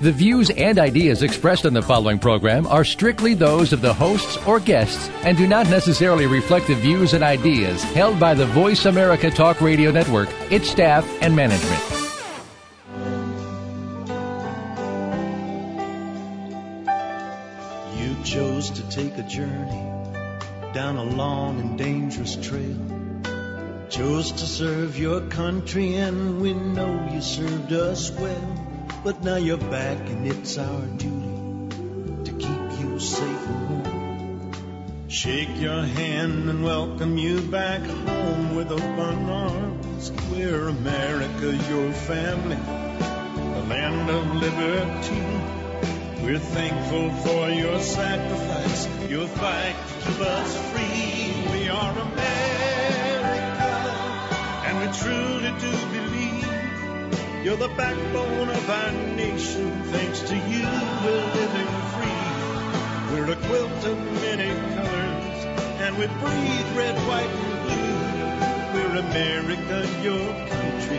The views and ideas expressed on the following program are strictly those of the hosts or guests and do not necessarily reflect the views and ideas held by the Voice America Talk Radio Network, its staff, and management. You chose to take a journey down a long and dangerous trail. Chose to serve your country, and we know you served us well. But now you're back, and it's our duty to keep you safe and home. Shake your hand and welcome you back home with open arms. We're America, your family, the land of liberty. We're thankful for your sacrifice, your fight to keep us free. We are America, and we truly do believe you're the backbone of our nation. Thanks to you, we're living free. We're a quilt of many colors, and we breathe red, white, and blue. We're America, your country,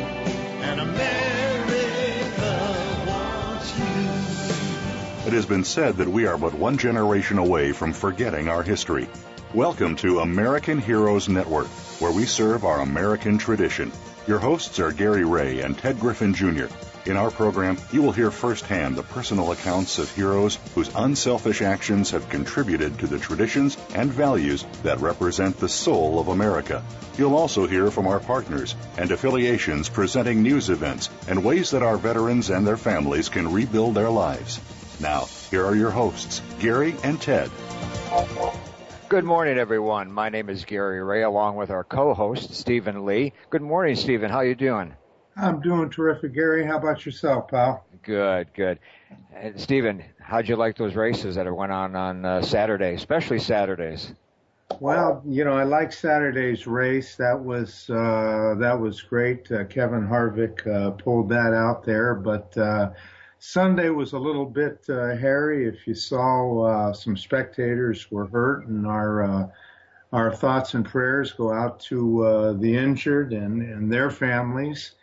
and America wants you. It has been said that we are but one generation away from forgetting our history. Welcome to American Heroes Network, where we serve our American tradition. Your hosts are Gary Ray and Ted Griffin Jr. In our program, you will hear firsthand the personal accounts of heroes whose unselfish actions have contributed to the traditions and values that represent the soul of America. You'll also hear from our partners and affiliations presenting news events and ways that our veterans and their families can rebuild their lives. Now, here are your hosts, Gary and Ted. Good morning, everyone. My name is Gary Ray, along with our co-host Stephen Lee. Good morning, Stephen. How you doing? I'm doing terrific, Gary. How about yourself, pal? Good, good. And Stephen, how'd you like those races that went on on uh, Saturday, especially Saturdays? Well, you know, I like Saturday's race. That was uh, that was great. Uh, Kevin Harvick uh, pulled that out there, but uh, Sunday was a little bit uh, hairy. If you saw, uh, some spectators were hurt, and our uh, our thoughts and prayers go out to uh, the injured and, and their families.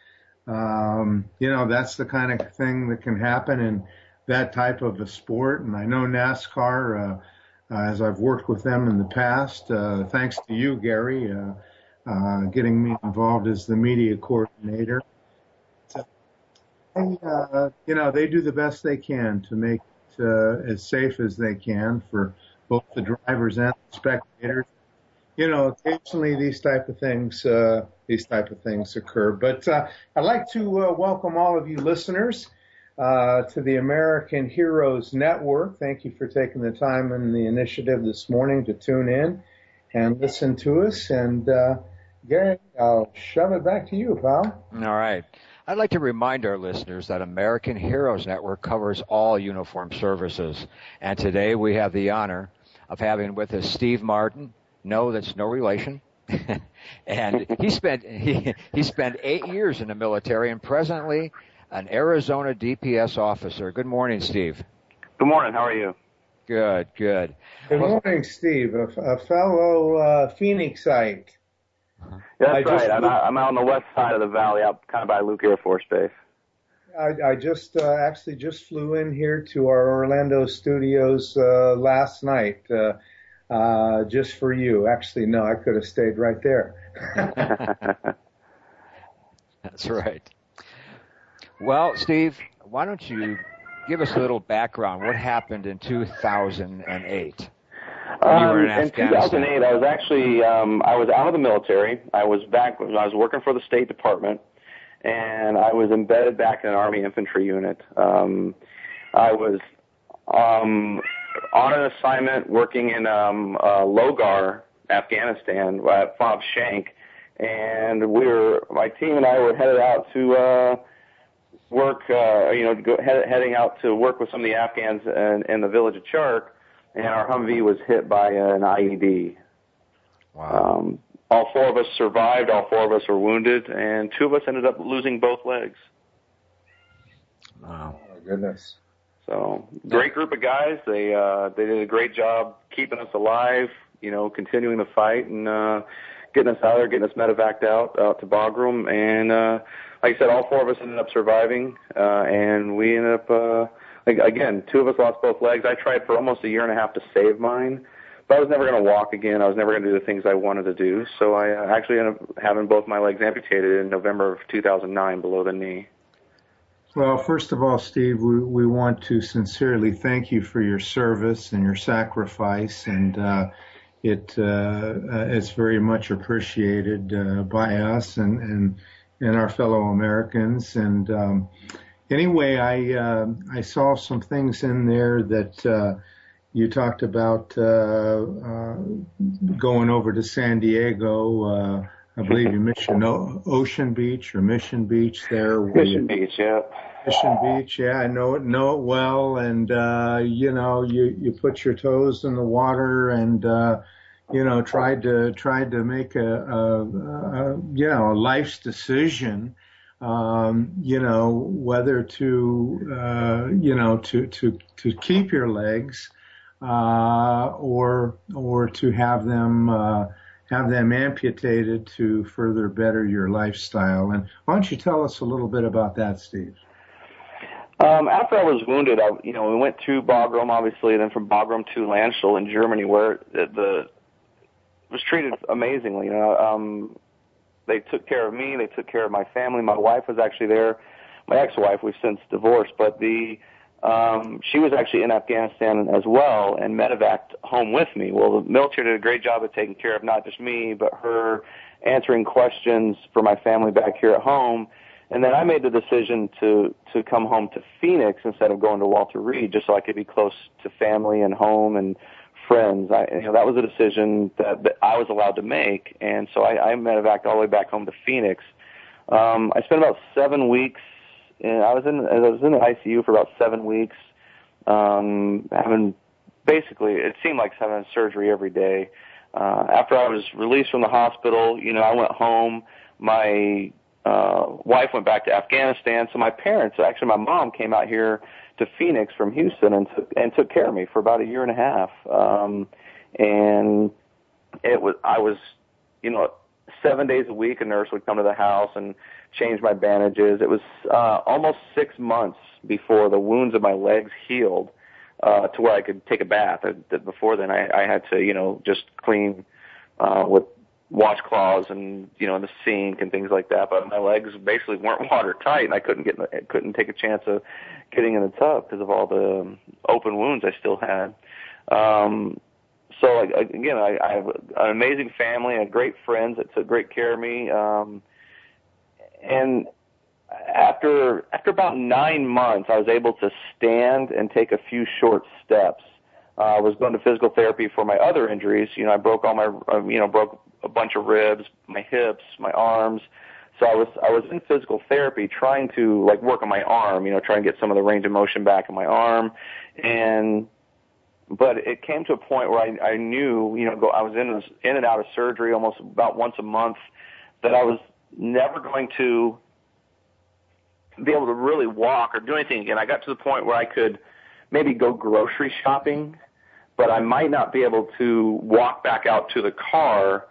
Um, you know, that's the kind of thing that can happen in that type of a sport. And I know NASCAR, uh, uh, as I've worked with them in the past, uh, thanks to you, Gary, uh, uh, getting me involved as the media coordinator. Uh, you know, they do the best they can to make it uh, as safe as they can for both the drivers and the spectators. You know, occasionally these type of things, uh, these type of things occur. But uh, I'd like to uh, welcome all of you listeners uh, to the American Heroes Network. Thank you for taking the time and the initiative this morning to tune in and listen to us. And uh, Gary, I'll shove it back to you, pal. All right. I'd like to remind our listeners that American Heroes Network covers all uniform services. And today we have the honor of having with us Steve Martin. No, that's no relation. and he spent he, he spent eight years in the military and presently an Arizona DPS officer. Good morning, Steve. Good morning. How are you? Good, good. Good morning, Steve, a, a fellow uh, Phoenixite. Yeah, I that's just right. I'm out, I'm out on the west side of the valley, out kind of by Luke Air Force Base. I, I just uh, actually just flew in here to our Orlando studios uh, last night, uh, uh, just for you. Actually, no, I could have stayed right there. That's right. Well, Steve, why don't you give us a little background? What happened in 2008? Were in Um, in 2008, I was actually um, I was out of the military. I was back. I was working for the State Department, and I was embedded back in an Army infantry unit. Um, I was um, on an assignment working in um, uh, Logar, Afghanistan, at Fob Shank, and we were my team and I were headed out to. Uh, work, uh, you know, go, head, heading out to work with some of the Afghans in, in the village of Chark, and our Humvee was hit by an IED. Wow. Um, all four of us survived. All four of us were wounded, and two of us ended up losing both legs. Wow, oh, my goodness. So great group of guys. They uh, they did a great job keeping us alive. You know, continuing the fight and uh, getting us out there, getting us medevaced out out to Bagram, and uh, like I said, all four of us ended up surviving, uh, and we ended up. Uh, like, again, two of us lost both legs. I tried for almost a year and a half to save mine, but I was never going to walk again. I was never going to do the things I wanted to do. So I uh, actually ended up having both my legs amputated in November of 2009 below the knee. Well, first of all, Steve, we, we want to sincerely thank you for your service and your sacrifice, and uh, it uh, uh, it's very much appreciated uh, by us and, and and our fellow Americans. And um, anyway, I uh, I saw some things in there that uh, you talked about uh, going over to San Diego I believe you mentioned Ocean Beach or Mission Beach there. Mission Beach, yeah. Mission Beach, yeah, I know it, know it well, and uh, you know, you you put your toes in the water and uh, you know tried to tried to make a, a, a you know a life's decision. Um, you know whether to uh, you know to to to keep your legs uh, or or to have them. Uh, have them amputated to further better your lifestyle. And why don't you tell us a little bit about that, Steve? Um, after I was wounded, I, you know, we went to Bagram, obviously, then from Bagram to Landstuhl in Germany, where the, the was treated amazingly. You know, um, they took care of me, they took care of my family. My wife was actually there, my ex-wife. We've since divorced, but the um, she was actually in Afghanistan as well and medevaced home with me. Well, the military did a great job of taking care of not just me, but her answering questions for my family back here at home. And then I made the decision to to come home to Phoenix instead of going to Walter Reed, just so I could be close to family and home and friends. I, you know, that was a decision that, that I was allowed to make, and so I, I medevaced all the way back home to Phoenix. Um, I spent about seven weeks and I was in I was in the ICU for about seven weeks, um, having basically it seemed like having surgery every day. Uh, after I was released from the hospital, you know, I went home. My uh, wife went back to Afghanistan, so my parents, actually my mom, came out here to Phoenix from Houston and took and took care of me for about a year and a half. Um, and it was I was, you know, seven days a week a nurse would come to the house and changed my bandages. It was uh, almost six months before the wounds of my legs healed uh, to where I could take a bath. Uh, before then, I, I had to, you know, just clean uh, with washcloths and you know in the sink and things like that. But my legs basically weren't watertight, and I couldn't get couldn't take a chance of getting in the tub because of all the um, open wounds I still had. Um, so like, again, I, I have an amazing family and great friends that took great care of me. Um, and after after about nine months, I was able to stand and take a few short steps. Uh, I was going to physical therapy for my other injuries. You know, I broke all my, uh, you know, broke a bunch of ribs, my hips, my arms. So I was I was in physical therapy trying to like work on my arm, you know, trying to get some of the range of motion back in my arm, and but it came to a point where I, I knew, you know, go, I was in in and out of surgery almost about once a month, that I was never going to be able to really walk or do anything again. I got to the point where I could maybe go grocery shopping, but I might not be able to walk back out to the car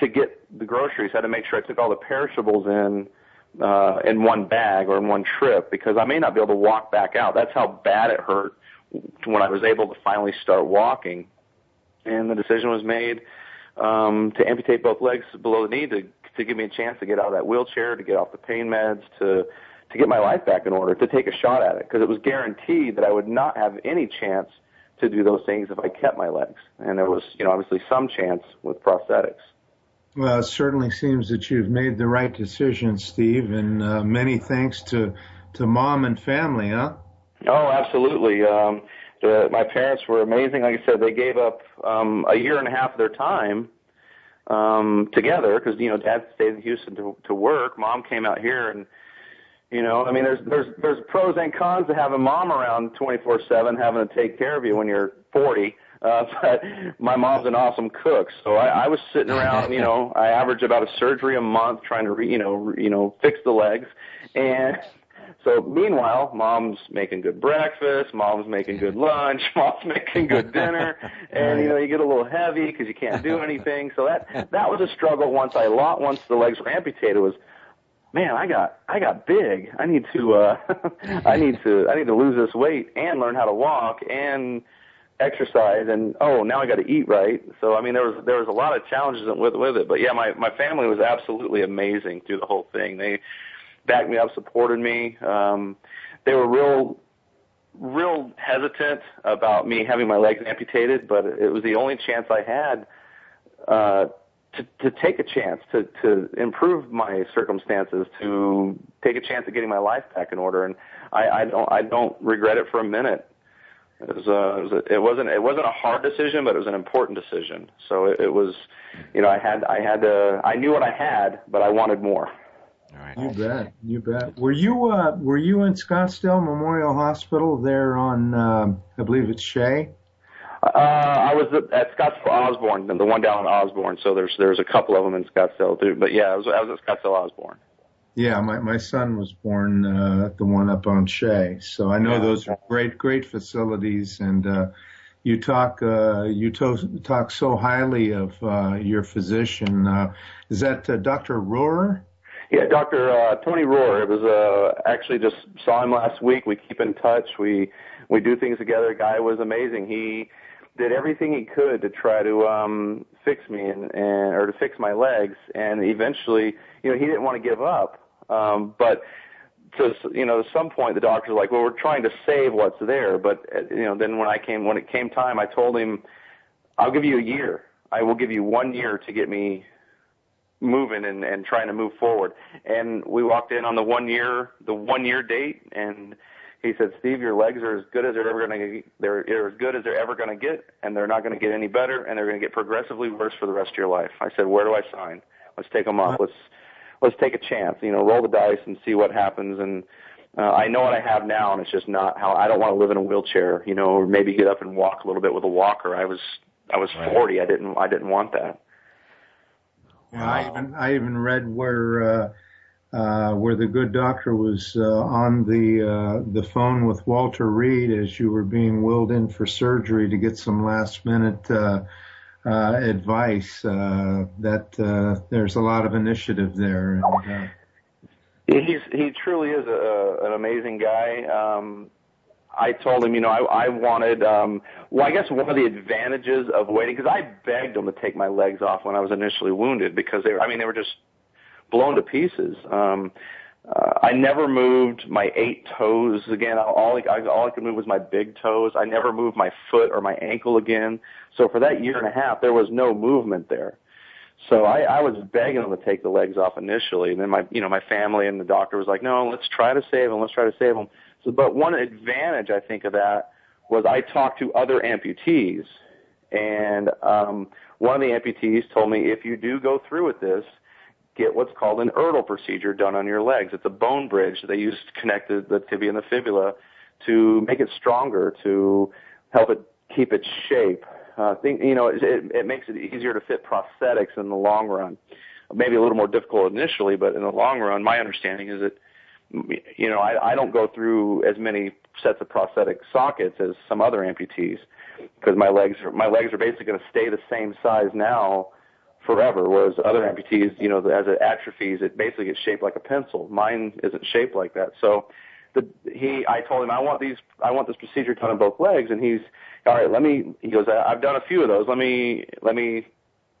to get the groceries. I had to make sure I took all the perishables in uh, in one bag or in one trip because I may not be able to walk back out. That's how bad it hurt when I was able to finally start walking. And the decision was made um, to amputate both legs below the knee to to give me a chance to get out of that wheelchair, to get off the pain meds, to to get my life back in order, to take a shot at it, because it was guaranteed that I would not have any chance to do those things if I kept my legs, and there was, you know, obviously some chance with prosthetics. Well, it certainly seems that you've made the right decision, Steve, and uh, many thanks to to mom and family, huh? Oh, absolutely. Um, the, my parents were amazing. Like I said, they gave up um, a year and a half of their time um, together because you know Dad stayed in Houston to to work. Mom came out here, and you know, I mean, there's there's there's pros and cons to having mom around 24/7, having to take care of you when you're 40. Uh, but my mom's an awesome cook, so I, I was sitting around. You know, I average about a surgery a month, trying to, re, you know, re, you know, fix the legs, and so meanwhile, mom's making good breakfast, mom's making good lunch, mom's making good dinner, and you know you get a little heavy because you can't do anything. So that that was a struggle once I lost once the legs were amputated. Was man, I got I got big. I need to uh I need to I need to lose this weight and learn how to walk and exercise and oh now I got to eat right. So I mean there was there was a lot of challenges with with it. But yeah, my my family was absolutely amazing through the whole thing. They backed me up, supported me. Um, they were real, real hesitant about me having my legs amputated, but it was the only chance I had uh, to to take a chance to to improve my circumstances, to take a chance at getting my life back in order, and I, I don't I don't regret it for a minute. It was, uh, it, was a, it wasn't it wasn't a hard decision, but it was an important decision. So it, it was, you know, I had I had to I knew what I had, but I wanted more. All right. You bet. You bet. Were you uh, were you in Scottsdale Memorial Hospital there on um, I believe it's Shea? Uh, I was at Scottsdale Osborne, the one down in Osborne. So there's there's a couple of them in Scottsdale too. But yeah, I was I was at Scottsdale Osborne. Yeah, my my son was born uh, at the one up on Shea, so I know yeah. those are great great facilities. And uh, you talk uh, you to- talk so highly of uh, your physician. Uh, is that uh, Dr. Rohrer? Yeah, Dr. Uh, Tony Rohrer. It was uh, actually just saw him last week. We keep in touch. We we do things together. Guy was amazing. He did everything he could to try to um, fix me and, and or to fix my legs. And eventually, you know, he didn't want to give up. Um, but to you know, at some point, the doctor's like, "Well, we're trying to save what's there." But uh, you know, then when I came when it came time, I told him, "I'll give you a year. I will give you one year to get me moving and, and trying to move forward. And we walked in on the one year the one year date and he said, Steve, your legs are as good as they're ever going to they're, they're as good as they're ever going to get, and they're not going to get any better, and they're going to get progressively worse for the rest of your life. I said, where do I sign? Let's take them off. Let's let's take a chance. You know, roll the dice and see what happens. And uh, I know what I have now, and it's just not how I don't want to live in a wheelchair. You know, or maybe get up and walk a little bit with a walker. I was I was 40. I didn't I didn't want that. Yeah, I even I even read where uh, where the good doctor was uh, on the uh, the phone with Walter Reed as you were being wheeled in for surgery to get some last minute uh, uh, advice. Uh, that uh, there's a lot of initiative there. And, uh, He's he truly is a, an amazing guy. Um, I told him, you know, I, I wanted, um, well, I guess one of the advantages of waiting, because I begged him to take my legs off when I was initially wounded because they were, I mean, they were just blown to pieces. Um, uh, I never moved my eight toes again. All I, all I could move was my big toes. I never moved my foot or my ankle again. So for that year and a half, there was no movement there. So I, I was begging them to take the legs off initially, and then my, you know, my family and the doctor was like, "No, let's try to save them. Let's try to save them." So, but one advantage I think of that was I talked to other amputees, and um, one of the amputees told me if you do go through with this, get what's called an Ertl procedure done on your legs. It's a bone bridge they use to connect the, the tibia and the fibula to make it stronger, to help it keep its shape. Uh, think, you know, it, it makes it easier to fit prosthetics in the long run. Maybe a little more difficult initially, but in the long run, my understanding is that you know, I, I don't go through as many sets of prosthetic sockets as some other amputees because my legs are my legs are basically going to stay the same size now forever. Whereas other amputees, you know, as it atrophies, it basically gets shaped like a pencil. Mine isn't shaped like that. So the he I told him I want these I want this procedure done on both legs, and he's all right. Let me. He goes. I've done a few of those. Let me let me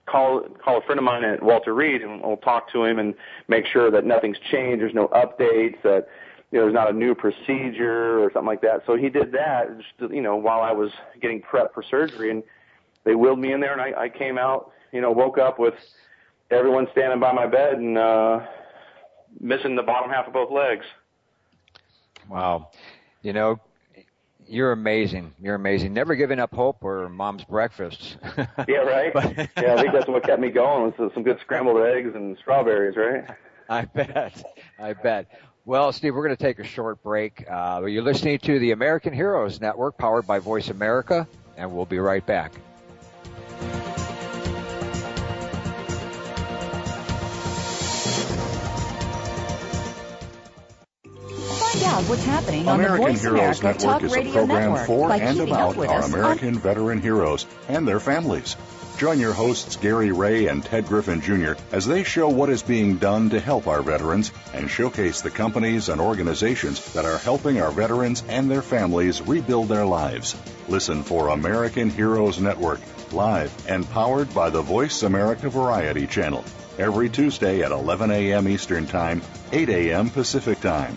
call call a friend of mine at Walter Reed and we'll talk to him and make sure that nothing's changed. There's no updates. That you know, there's not a new procedure or something like that. So he did that, just, you know, while I was getting prepped for surgery, and they wheeled me in there, and I, I came out, you know, woke up with everyone standing by my bed and uh, missing the bottom half of both legs. Wow, you know, you're amazing. You're amazing. Never giving up hope or mom's breakfast. yeah, right. yeah, I think that's what kept me going was some good scrambled eggs and strawberries, right? I bet. I bet. Well, Steve, we're going to take a short break. Uh, you're listening to the American Heroes Network, powered by Voice America. and we'll be right back. Out what's happening American on the Voice Heroes America Network Talk is a Radio program Network for and about our us on American veteran heroes and their families. Join your hosts Gary Ray and Ted Griffin Jr. as they show what is being done to help our veterans and showcase the companies and organizations that are helping our veterans and their families rebuild their lives. Listen for American Heroes Network, live and powered by the Voice America Variety Channel, every Tuesday at 11 a.m. Eastern Time, 8 a.m. Pacific Time.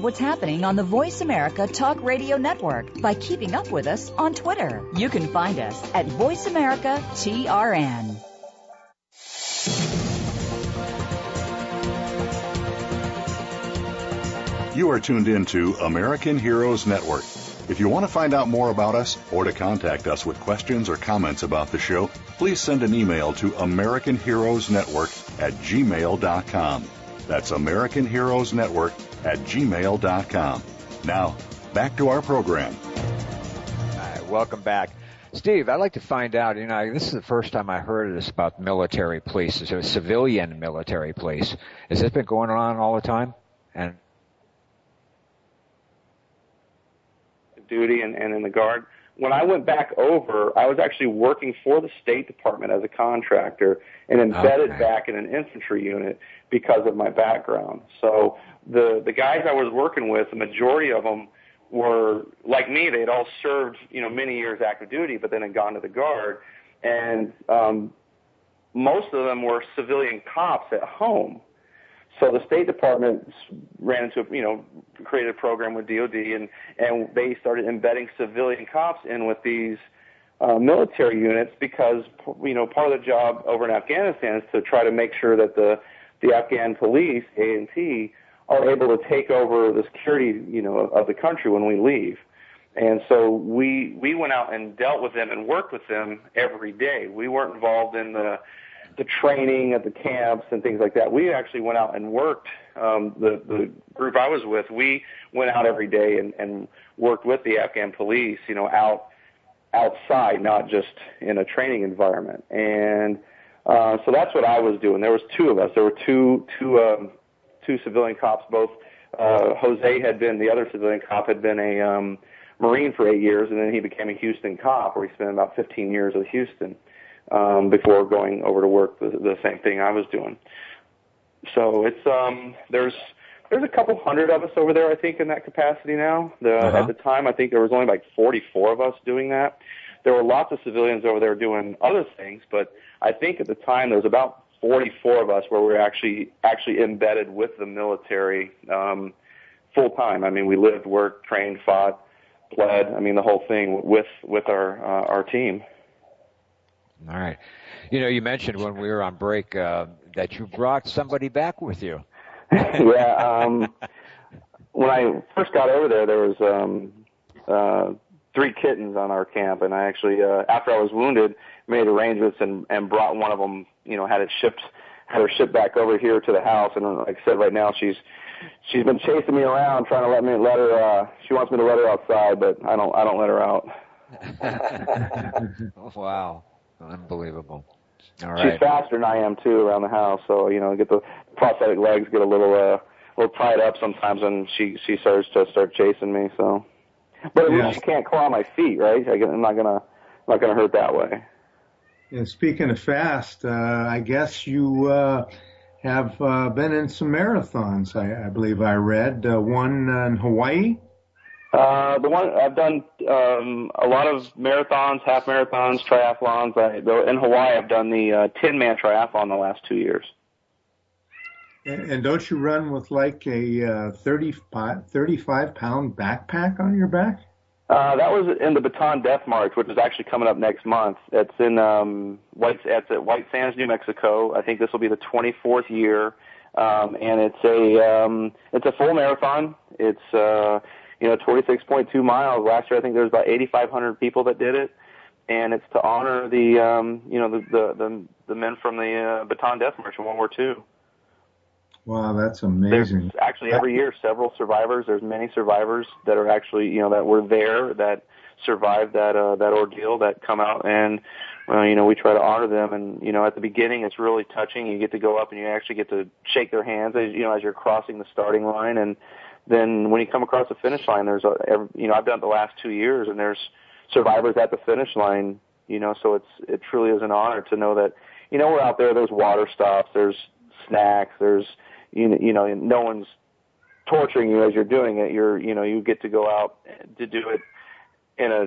What's happening on the Voice America Talk Radio Network by keeping up with us on Twitter. You can find us at Voice America TRN. You are tuned in to American Heroes Network. If you want to find out more about us or to contact us with questions or comments about the show, please send an email to American Heroes Network at gmail.com. That's American Heroes Network at gmail.com. Now, back to our program. All right, welcome back. Steve, I'd like to find out, you know, this is the first time I heard of this about military police, so civilian military police. Has this been going on all the time? And duty and, and in the guard. When I went back over, I was actually working for the State Department as a contractor and embedded Okay. back in an infantry unit because of my background. So the the guys I was working with, the majority of them were like me. They'd all served, you know, many years active duty, but then had gone to the guard, and um, most of them were civilian cops at home. So the State Department ran into, a you know, created a program with DOD, and and they started embedding civilian cops in with these uh, military units because, you know, part of the job over in Afghanistan is to try to make sure that the the Afghan police, ANP, are able to take over the security, you know, of the country when we leave. And so we we went out and dealt with them and worked with them every day. We weren't involved in the the training at the camps and things like that. We actually went out and worked. Um, the the group I was with, we went out every day and, and worked with the Afghan police. You know, out outside, not just in a training environment. And uh, so that's what I was doing. There was two of us. There were two two um, two civilian cops. Both uh, Jose had been the other civilian cop had been a um, Marine for eight years, and then he became a Houston cop, where he spent about 15 years with Houston um, before going over to work the, the same thing I was doing. So it's um, there's there's a couple hundred of us over there, I think, in that capacity now. The, Uh-huh. At the time, I think there was only like 44 of us doing that. There were lots of civilians over there doing other things, but I think at the time there was about 44 of us where we were actually actually embedded with the military um, full time. I mean, we lived, worked, trained, fought, bled. I mean, the whole thing with with our uh, our team. all right, you know, you mentioned when we were on break uh, that you brought somebody back with you. yeah. Um, when I first got over there, there was um, uh, three kittens on our camp, and I actually, uh, after I was wounded, made arrangements and and brought one of them. You know, had it shipped, had her shipped back over here to the house. And like I said, right now she's she's been chasing me around, trying to let me let her. Uh, she wants me to let her outside, but I don't. I don't let her out. wow, unbelievable. All She's faster than I am too around the house, so you know, get the prosthetic legs get a little uh, a little tied up sometimes, and she she starts to start chasing me. So, but at Yeah. least she can't claw my feet, right? I, am not gonna I'm not gonna hurt that way. And speaking of fast, uh, I guess you uh, have uh, been in some marathons. I, I believe I read uh, one in Hawaii. Uh, the one I've done um, a lot of marathons, half marathons, triathlons. I, in Hawaii, I've done the uh, Tinman triathlon the last two years. And, don't you run with like a uh, 35, 35 pound backpack on your back? Uh, that was in the Bataan Death March, which is actually coming up next month. It's in um, White. It's at White Sands, New Mexico. I think this will be the 24th year, um, and it's a um, it's a full marathon. It's uh, you know 26.2 miles. Last year, I think there was about 8,500 people that did it, and it's to honor the um, you know the the the, the men from the uh, Bataan Death March in World War II. Wow, that's amazing. There's actually every year several survivors. There's many survivors that are actually you know that were there that survived that uh, that ordeal that come out and uh, you know we try to honor them and you know at the beginning it's really touching. You get to go up and you actually get to shake their hands as you know as you're crossing the starting line and then when you come across the finish line there's a every, you know I've done it the last two years and there's survivors at the finish line. You know so it's it truly is an honor to know that you know we're out there. There's water stops. There's snacks. There's you you know no one's torturing you as you're doing it. You're you know you get to go out to do it in a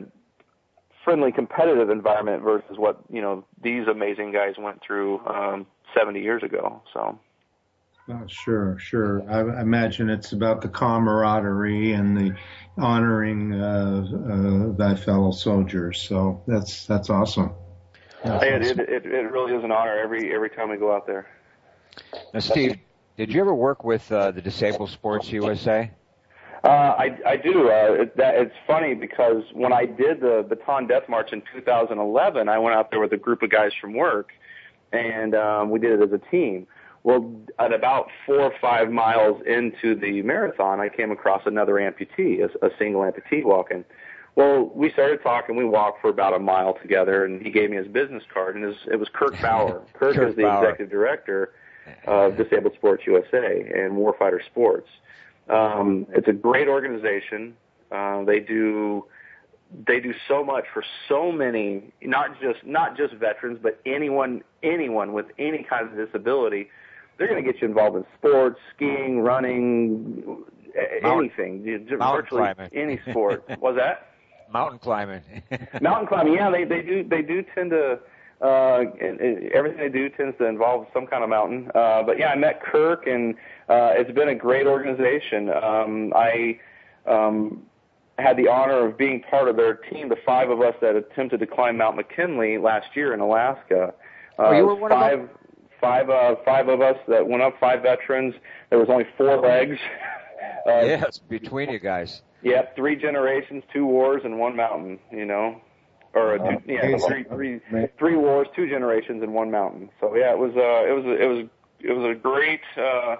friendly competitive environment versus what you know these amazing guys went through um, 70 years ago. So. Oh, sure, sure. I imagine it's about the camaraderie and the honoring uh, uh, thy fellow soldiers. So that's that's awesome. That's it, awesome. It, it, it really is an honor every every time we go out there. Now, Steve, did you ever work with uh, the Disabled Sports USA? Uh, I, I do. Uh, it, that, it's funny because when I did the Bataan Death March in 2011, I went out there with a group of guys from work, and um, we did it as a team. Well, at about four or five miles into the marathon, I came across another amputee, a, a single amputee walking. Well, we started talking. We walked for about a mile together, and he gave me his business card, and his, it was Kirk Bauer. Kirk, Kirk is the Bauer. executive director of Disabled Sports USA and Warfighter Sports. Um, it's a great organization. Uh, they do they do so much for so many, not just not just veterans, but anyone anyone with any kind of disability. They're going to get you involved in sports, skiing, running, anything, Mountain virtually climbing. any sport. Was that? Mountain climbing. Mountain climbing, yeah, they they do they do tend to uh, and, and everything they do tends to involve some kind of mountain. Uh, but yeah, I met Kirk, and uh, it's been a great organization. Um, I um, had the honor of being part of their team, the five of us that attempted to climb Mount McKinley last year in Alaska. Uh, oh, you were one five, of them? Five, uh, five of us that went up, five veterans. There was only four legs. uh, yes, between you guys. Yep, three generations, two wars, and one mountain. You know, or uh, two, yeah, three, three, three wars, two generations in one mountain. So yeah, it was uh, it was it was it was a great uh,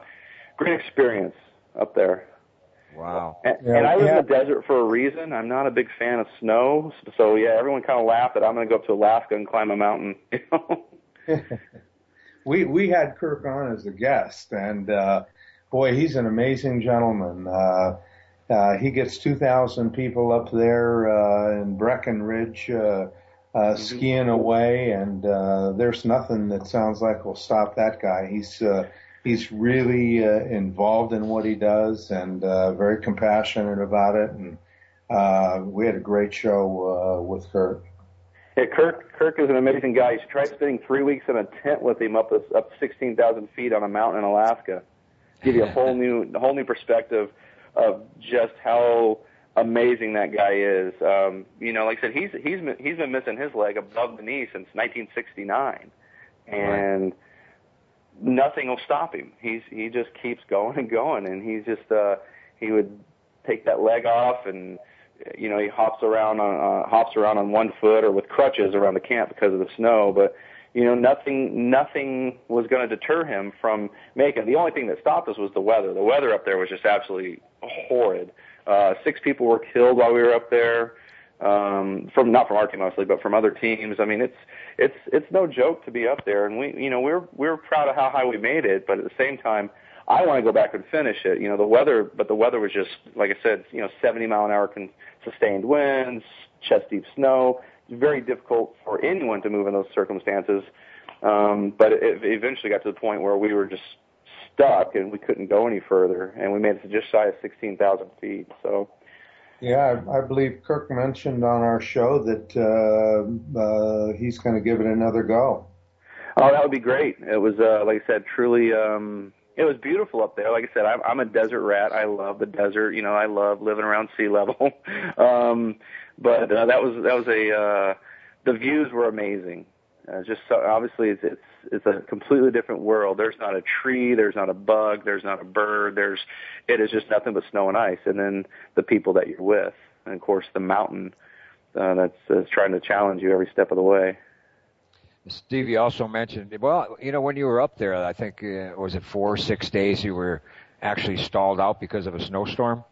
great experience up there. Wow. And, yeah, and I live yeah. in the desert for a reason. I'm not a big fan of snow, so yeah, everyone kind of laughed that I'm going to go up to Alaska and climb a mountain. You know. we we had Kirk on as a guest, and uh, boy, he's an amazing gentleman. Uh, uh, he gets 2,000 people up there uh, in Breckenridge uh, uh, mm-hmm. skiing away, and uh, there's nothing that sounds like will stop that guy. He's uh, he's really uh, involved in what he does and uh, very compassionate about it. And uh, we had a great show uh, with Kirk. Yeah, Kirk Kirk is an amazing guy. You should try spending three weeks in a tent with him up this, up 16,000 feet on a mountain in Alaska. Give you a whole new a whole new perspective of just how amazing that guy is. Um, you know, like I said, he's he's he's been missing his leg above the knee since 1969, and right. nothing will stop him. He's he just keeps going and going, and he's just uh, he would take that leg off and you know he hops around on uh, hops around on one foot or with crutches around the camp because of the snow, but you know, nothing nothing was going to deter him from making. The only thing that stopped us was the weather. The weather up there was just absolutely horrid. Uh, six people were killed while we were up there. Um, from not from our team mostly, but from other teams. I mean, it's it's it's no joke to be up there, and we you know we're we're proud of how high we made it, but at the same time, I want to go back and finish it. You know, the weather, but the weather was just like I said, you know, 70 mile an hour con- sustained winds, chest deep snow very difficult for anyone to move in those circumstances. Um, but it, eventually got to the point where we were just stuck and we couldn't go any further, and we made it to just shy of 16,000 feet. So. Yeah, I, I believe Kirk mentioned on our show that uh, uh, he's going to give it another go. Oh, that would be great. It was, uh, like I said, truly, um, it was beautiful up there. Like I said, I'm, I'm a desert rat. I love the desert. You know, I love living around sea level. um, but uh, that was that was a uh, the views were amazing. Uh, just so, obviously, it's, it's it's a completely different world. There's not a tree, there's not a bug, there's not a bird. There's it is just nothing but snow and ice, and then the people that you're with, and of course the mountain uh, that's, that's trying to challenge you every step of the way. Steve, you also mentioned, well, you know, when you were up there, I think, uh, was it four or six days you were actually stalled out because of a snowstorm?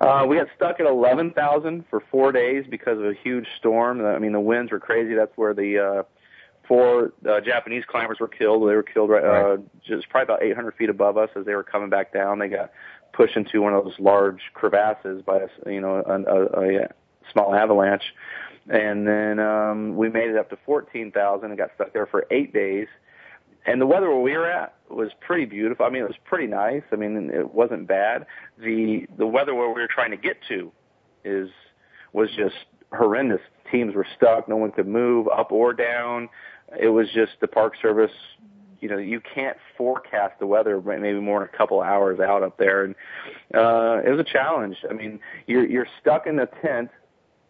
Uh, we got stuck at 11,000 for four days because of a huge storm. I mean, the winds were crazy. That's where the uh, four uh, Japanese climbers were killed. They were killed right, uh, just probably about 800 feet above us as they were coming back down. They got pushed into one of those large crevasses by a, you know, a, a, a small avalanche and then um, we made it up to 14,000 and got stuck there for eight days. And the weather where we were at was pretty beautiful. I mean, it was pretty nice. I mean, it wasn't bad. The the weather where we were trying to get to is was just horrendous. Teams were stuck. No one could move up or down. It was just the Park Service. You know, you can't forecast the weather maybe more than a couple hours out up there, and uh, it was a challenge. I mean, you're you're stuck in a tent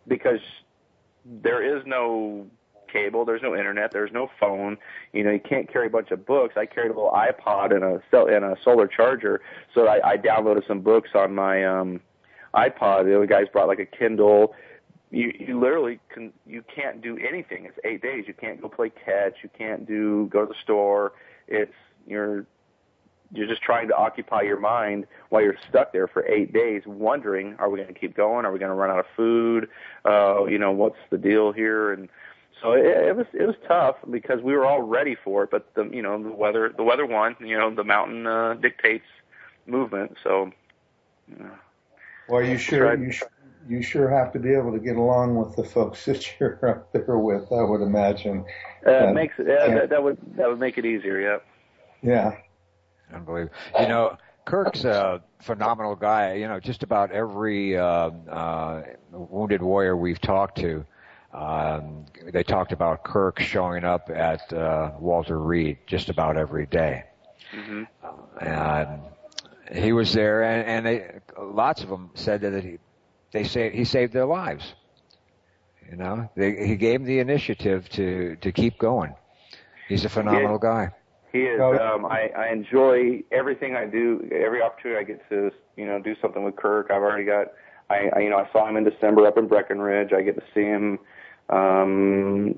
because there is no cable, there's no internet, there's no phone. You know, you can't carry a bunch of books. I carried a little iPod and a and a solar charger, so I, I downloaded some books on my um iPod. The other guys brought like a Kindle. You you literally can you can't do anything. It's eight days. You can't go play catch. You can't do go to the store. It's you're you're just trying to occupy your mind while you're stuck there for eight days, wondering, are we going to keep going? Are we going to run out of food? Uh, you know, what's the deal here? And so it, it was it was tough because we were all ready for it, but the you know the weather the weather won. You know, the mountain uh, dictates movement. So. Uh, well, you sure you sure you sure have to be able to get along with the folks that you're up there with. I would imagine. Uh, makes uh, that, that would that would make it easier. Yeah. Yeah. Unbelievable. You know, Kirk's a phenomenal guy. You know, just about every uh, uh, wounded warrior we've talked to, um, they talked about Kirk showing up at uh, Walter Reed just about every day. Mm-hmm. and he was there, and, and they, lots of them said that he, they say he saved their lives. You know, they, he gave them the initiative to to keep going. He's a phenomenal yeah. guy. He is. Um, I, I enjoy everything I do. Every opportunity I get to, you know, do something with Kirk. I've already got. I, I you know, I saw him in December up in Breckenridge. I get to see him. Um,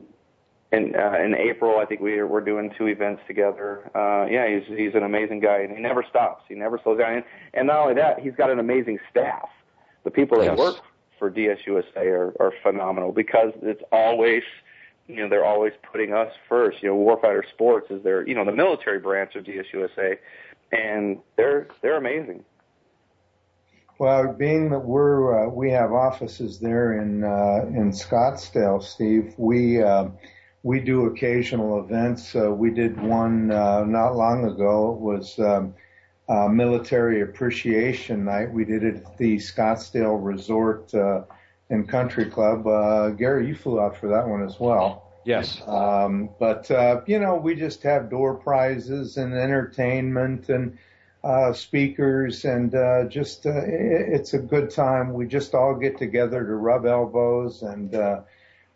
in uh, in April, I think we we're doing two events together. Uh, yeah, he's he's an amazing guy, and he never stops. He never slows down. And, and not only that, he's got an amazing staff. The people that yes. work for DSUSA are, are phenomenal because it's always you know, they're always putting us first. You know, Warfighter Sports is their, you know, the military branch of DSUSA, and they're they're amazing. Well, being that we're uh, we have offices there in uh, in Scottsdale, Steve, we uh, we do occasional events. Uh, we did one uh, not long ago. It was um, uh, Military Appreciation Night. We did it at the Scottsdale Resort. Uh, and Country Club. Uh, Gary, you flew out for that one as well. Yes. Um, but, uh, you know, we just have door prizes and entertainment and, uh, speakers and, uh, just, uh, it's a good time. We just all get together to rub elbows and, uh,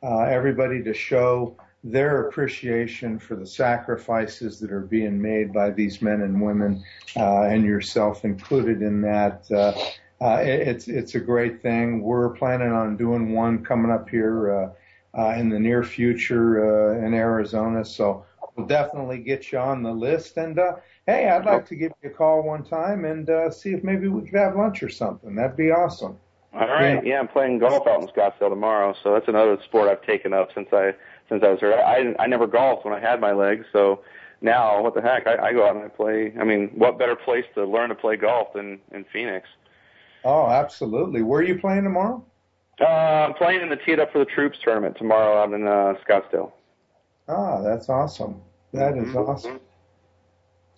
uh, everybody to show their appreciation for the sacrifices that are being made by these men and women, uh, and yourself included in that. Uh, uh, it's it's a great thing. We're planning on doing one coming up here uh, uh, in the near future uh, in Arizona. So we'll definitely get you on the list. And uh, hey, I'd like to give you a call one time and uh, see if maybe we could have lunch or something. That'd be awesome. All right. Yeah, I'm playing golf out in Scottsdale tomorrow, so that's another sport I've taken up since I since I was here. I I never golfed when I had my legs, so now what the heck? I, I go out and I play. I mean, what better place to learn to play golf than in Phoenix? Oh, absolutely. Where are you playing tomorrow? Uh, I'm playing in the Teed Up for the Troops tournament tomorrow out in uh, Scottsdale. Ah, that's awesome. That is mm-hmm. awesome.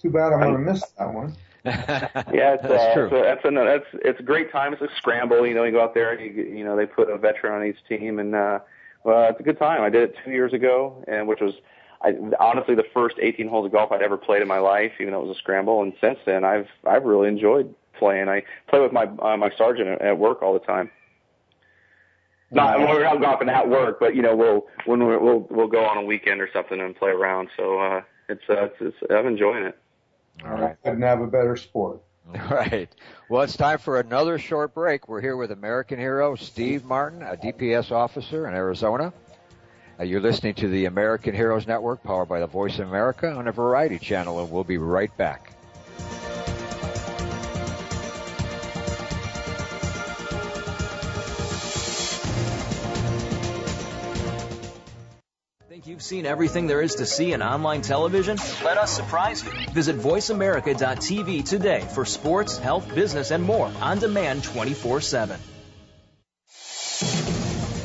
Too bad I'm going to miss that one. yeah, it's, that's uh, true. So that's a that's it's a great time. It's a scramble. You know, you go out there and you you know they put a veteran on each team, and uh, well, it's a good time. I did it two years ago, and which was I honestly the first 18 holes of golf I'd ever played in my life, even though it was a scramble. And since then, I've I've really enjoyed playing. I play with my uh, my sergeant at, at work all the time. Not when we're not golfing at work, but you know we'll when we're, we'll we'll go on a weekend or something and play around. So uh, it's uh, it's, it's I'm enjoying it. All right. Couldn't have a better sport. All right. Well, it's time for another short break. We're here with American hero Steve Martin, a DPS officer in Arizona. Uh, you're listening to the American Heroes Network, powered by the Voice of America on a variety channel, and we'll be right back. Seen everything there is to see in online television? Let us surprise you. Visit VoiceAmerica.tv today for sports, health, business, and more on demand 24 7.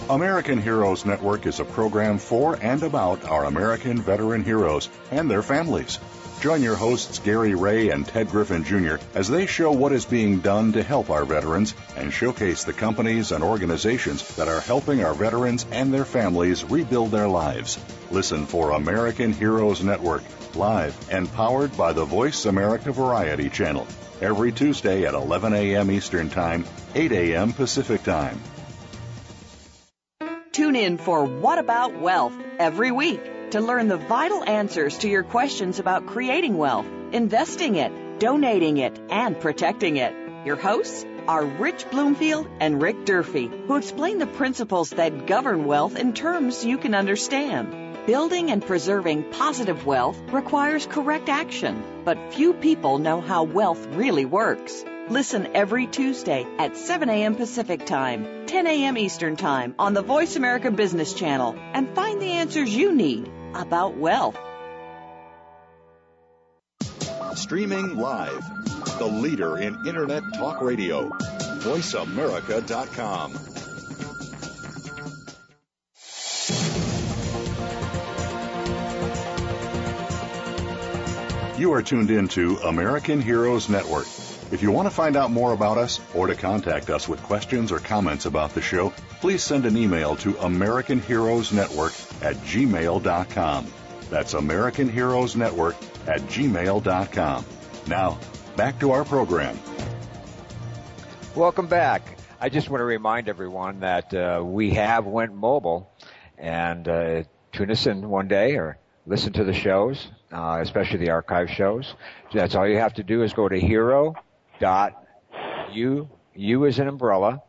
American Heroes Network is a program for and about our American veteran heroes and their families. Join your hosts Gary Ray and Ted Griffin Jr. as they show what is being done to help our veterans and showcase the companies and organizations that are helping our veterans and their families rebuild their lives. Listen for American Heroes Network, live and powered by the Voice America Variety Channel, every Tuesday at 11 a.m. Eastern Time, 8 a.m. Pacific Time. Tune in for What About Wealth every week to learn the vital answers to your questions about creating wealth, investing it, donating it, and protecting it. Your hosts are Rich Bloomfield and Rick Durfee, who explain the principles that govern wealth in terms you can understand. Building and preserving positive wealth requires correct action, but few people know how wealth really works. Listen every Tuesday at 7 a.m. Pacific Time, 10 a.m. Eastern Time on the Voice America Business Channel and find the answers you need about wealth. Streaming live, the leader in Internet Talk Radio, VoiceAmerica.com. You are tuned in to American Heroes Network. If you want to find out more about us or to contact us with questions or comments about the show, please send an email to American Heroes Network at gmail.com. That's American Heroes Network at gmail.com. Now, back to our program. Welcome back. I just want to remind everyone that uh, we have went mobile, and uh, tune us in one day or listen to the shows, uh, especially the archive shows. That's all you have to do is go to hero dot u u as an umbrella,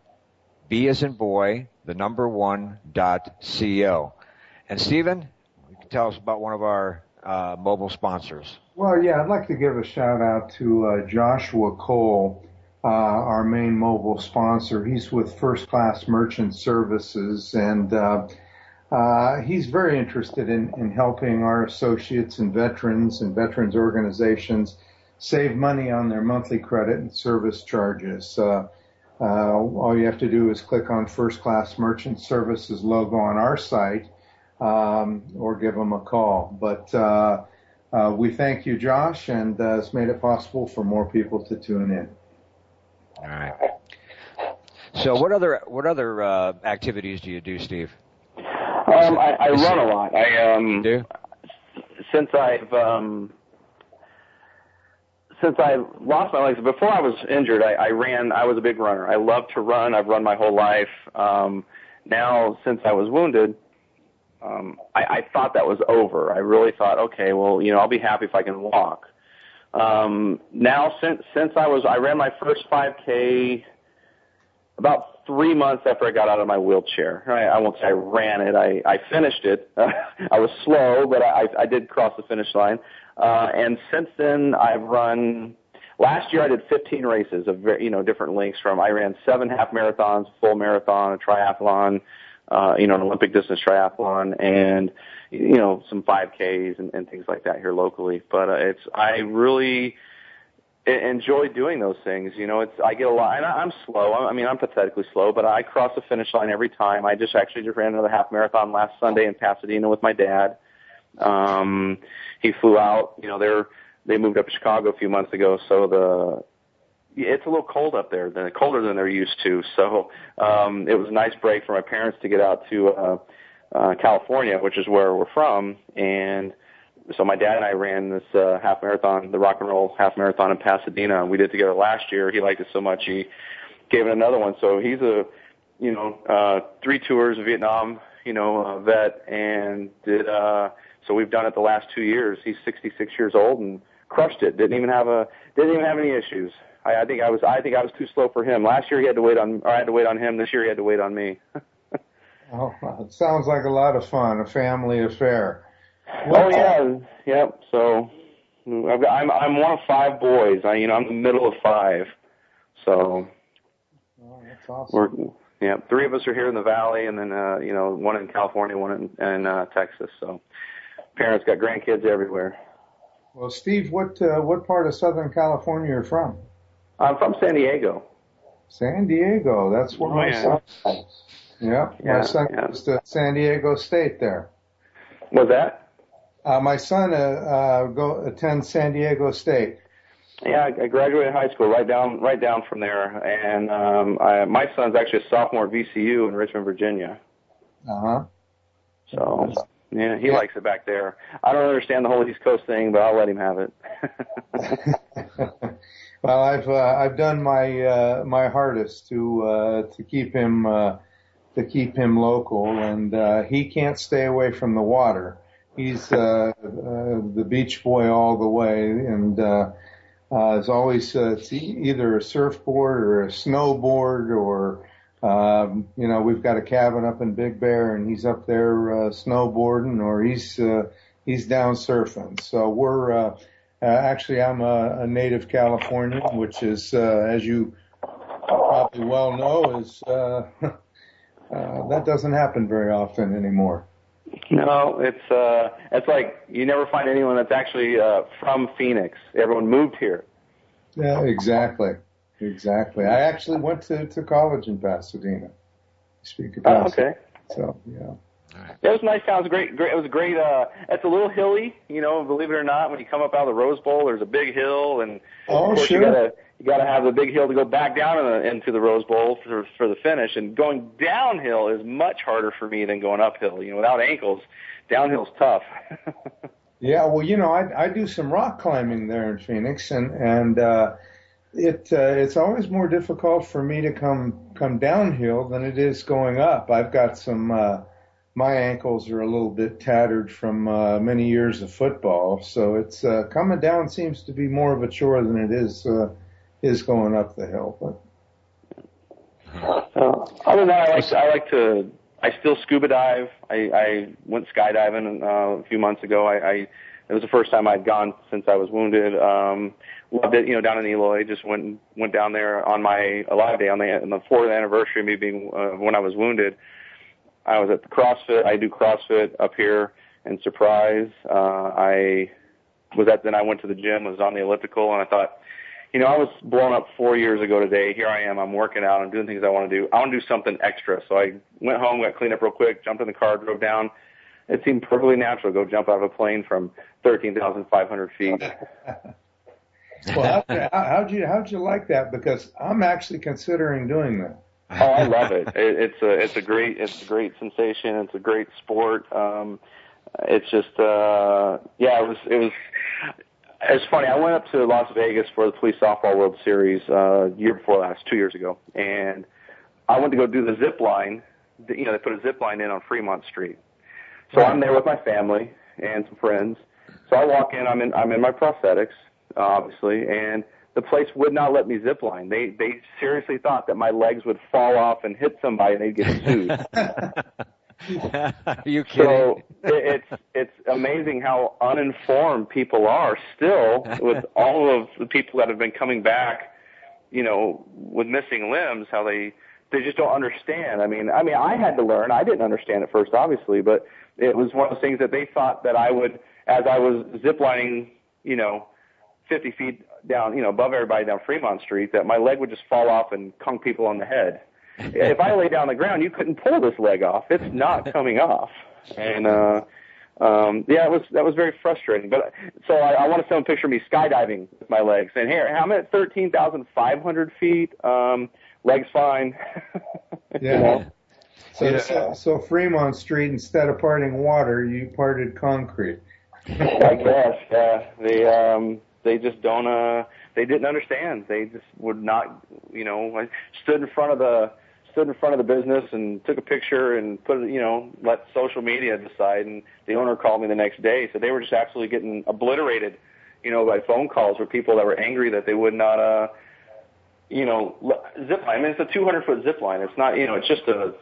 b as in boy, the number one dot co. And Stephen, you can tell us about one of our uh, mobile sponsors. Well, yeah, I'd like to give a shout out to uh, Joshua Cole, uh, our main mobile sponsor. He's with First Class Merchant Services, and uh, uh, he's very interested in, in helping our associates and veterans and veterans organizations save money on their monthly credit and service charges. Uh, uh, all you have to do is click on First Class Merchant Services logo on our site um, or give them a call. But uh, uh, we thank you, Josh, and uh, it's made it possible for more people to tune in. All right. So, what other what other uh, activities do you do, Steve? Um, I, I run a lot. I um, do since I've um, since I lost my legs, before I was injured, I, I ran. I was a big runner. I love to run. I've run my whole life. Um, now, since I was wounded, um, I, I thought that was over. I really thought, okay, well, you know, I'll be happy if I can walk. Um, now, since since I was, I ran my first 5K about three months after I got out of my wheelchair. I, I won't say I ran it. I, I finished it. I was slow, but I, I did cross the finish line. Uh, and since then, I've run. Last year, I did 15 races of you know different lengths. From I ran seven half marathons, full marathon, a triathlon, uh, you know, an Olympic distance triathlon, and you know some 5Ks and, and things like that here locally. But uh, it's I really enjoy doing those things. You know, it's I get a lot, and I'm slow. I mean, I'm pathetically slow, but I cross the finish line every time. I just actually just ran another half marathon last Sunday in Pasadena with my dad. Um, he flew out. You know, they're they moved up to Chicago a few months ago, so the it's a little cold up there, than colder than they're used to. So um, it was a nice break for my parents to get out to uh, uh, California, which is where we're from, and so my dad and I ran this uh, half marathon, the rock and roll half marathon in Pasadena. We did it together last year. He liked it so much he gave it another one. So he's a, you know, uh, three tours of Vietnam, you know, vet, and did. uh So we've done it the last two years. He's 66 years old and crushed it. Didn't even have a didn't even have any issues. I, I think I was I think I was too slow for him. Last year he had to wait on or I had to wait on him. This year he had to wait on me. oh, it sounds like a lot of fun, a family affair. What oh yeah, yep. So I've got, I'm I'm one of five boys. I you know I'm the middle of five. So oh, that's awesome. we're yeah, three of us are here in the valley, and then uh, you know one in California, one in, in uh, Texas. So parents got grandkids everywhere. Well, Steve, what uh, what part of Southern California are you from? I'm from San Diego. San Diego, that's where Oh, my yeah. son. is. Yeah, Yeah, my son yeah. goes to San Diego State there. Was that? Uh, my son uh, uh, go attends San Diego State. Yeah, I I graduated high school right down right down from there, and um, I, my son's actually a sophomore at VCU in Richmond, Virginia. Uh huh. So yeah, he likes it back there. I don't understand the whole East Coast thing, but I'll let him have it. well, I've uh, I've done my uh, my hardest to uh, to keep him uh, to keep him local, and uh, he can't stay away from the water. He's uh, uh, the beach boy all the way, and uh, uh, is always uh, it's either a surfboard or a snowboard, or um, you know we've got a cabin up in Big Bear, and he's up there uh, snowboarding, or he's uh, he's down surfing. So we're uh, uh, actually, I'm a, a native Californian, which is, uh, as you probably well know, is uh, uh, that doesn't happen very often anymore. no, it's uh, it's like you never find anyone that's actually uh, from Phoenix. Everyone moved here. Yeah, exactly, exactly. I actually went to, to college in Pasadena. Speak of Oh, okay. So yeah. It was nice town. It was great. great. It was a great. Uh, it's a little hilly, you know. Believe it or not, when you come up out of the Rose Bowl, there's a big hill, and Oh, of course sure. you gotta you gotta have the big hill to go back down in the, into the Rose Bowl for for the finish. And going downhill is much harder for me than going uphill. You know, without ankles, downhill's tough. Yeah, well, you know, I I do some rock climbing there in Phoenix, and and uh, it uh, it's always more difficult for me to come come downhill than it is going up. I've got some uh, my ankles are a little bit tattered from uh, many years of football, so it's uh, coming down seems to be more of a chore than it is uh, is going up the hill. But Uh, other than that, I like I like to. I still scuba dive. I, I went skydiving uh, a few months ago. I, I it was the first time I'd gone since I was wounded. Um, loved it. You know, down in Eloy, just went went down there on my alive day on the on the fourth anniversary of me being uh, when I was wounded. I was at the CrossFit. I do CrossFit up here in Surprise. Uh, I was at then I went to the gym. Was on the elliptical, and I thought you know, I was blown up four years ago today. Here I am. I'm working out. I'm doing things I want to do. I want to do something extra. So I went home, got cleaned up real quick, jumped in the car, drove down. It seemed perfectly natural to go jump out of a plane from 13,500 feet. well, how, how- how'd you how'd you like that? Because I'm actually considering doing that. oh, I love it. it. It's a it's a great it's a great sensation. It's a great sport. Um, it's just uh, yeah. It was it was. It's funny. I went up to Las Vegas for the Police Softball World Series uh, year before last, two years ago, and I went to go do the zip line. You know, they put a zip line in on Fremont Street. So I'm there with my family and some friends. So I walk in. I'm in. I'm in my prosthetics, obviously, and the place would not let me zip line. They they seriously thought that my legs would fall off and hit somebody and they'd get sued. Are you kidding? So it, it's it's amazing how uninformed people are still with all of the people that have been coming back, you know, with missing limbs. How they they just don't understand. I mean, I mean, I had to learn. I didn't understand at first, obviously, but it was one of those things that they thought that I would, as I was ziplining, you know, 50 feet down, you know, above everybody down Fremont Street, that my leg would just fall off and conk people on the head. if I lay down on the ground, you couldn't pull this leg off. It's not coming off. And uh um yeah, it was that was very frustrating. But so I, I want to someone picture of me skydiving with my legs, saying, "Here, I'm at thirteen thousand five hundred feet. Um, legs fine." Yeah. you know? So, yeah. so, so Fremont Street, instead of parting water, you parted concrete. I guess, yeah. They um they just don't uh they didn't understand. They just would not you know, I stood in front of the stood in front of the business and took a picture and put it, you know, let social media decide. And the owner called me the next day, so they were just absolutely getting obliterated, you know, by phone calls with people that were angry that they would not, uh, you know, zip line. I mean, it's a 200 foot zip line. It's not, you know, it's just a,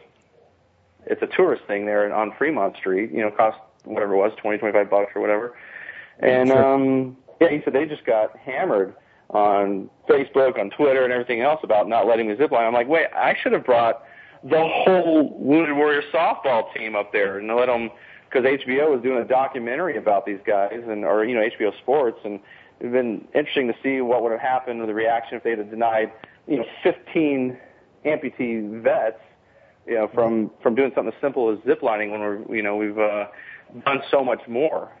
it's a tourist thing there on Fremont Street. You know, cost whatever it was, 20, 25 bucks or whatever. And um, yeah, he said they just got hammered on Facebook, on Twitter, and everything else about not letting me zip line. I'm like, wait, I should have brought the whole Wounded Warrior softball team up there and let them, because HBO was doing a documentary about these guys, and or you know HBO Sports, and it'd been interesting to see what would have happened with the reaction if they'd have denied, you know, 15 amputee vets, you know, from from doing something as simple as ziplining when we're, you know, we've uh, done so much more.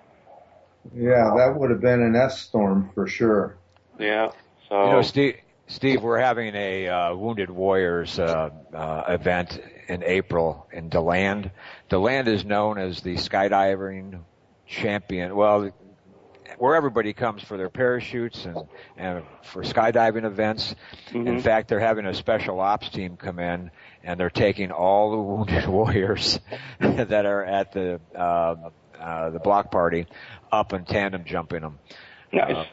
Yeah, that would have been an S storm for sure. Yeah. So you know, Steve. Steve, we're having a uh, Wounded Warriors uh, uh, event in April in DeLand. DeLand is known as the skydiving champion. Well, where everybody comes for their parachutes and, and for skydiving events. Mm-hmm. In fact, they're having a special ops team come in and they're taking all the wounded warriors that are at the uh, uh, the block party up and tandem jumping them. Nice. Uh,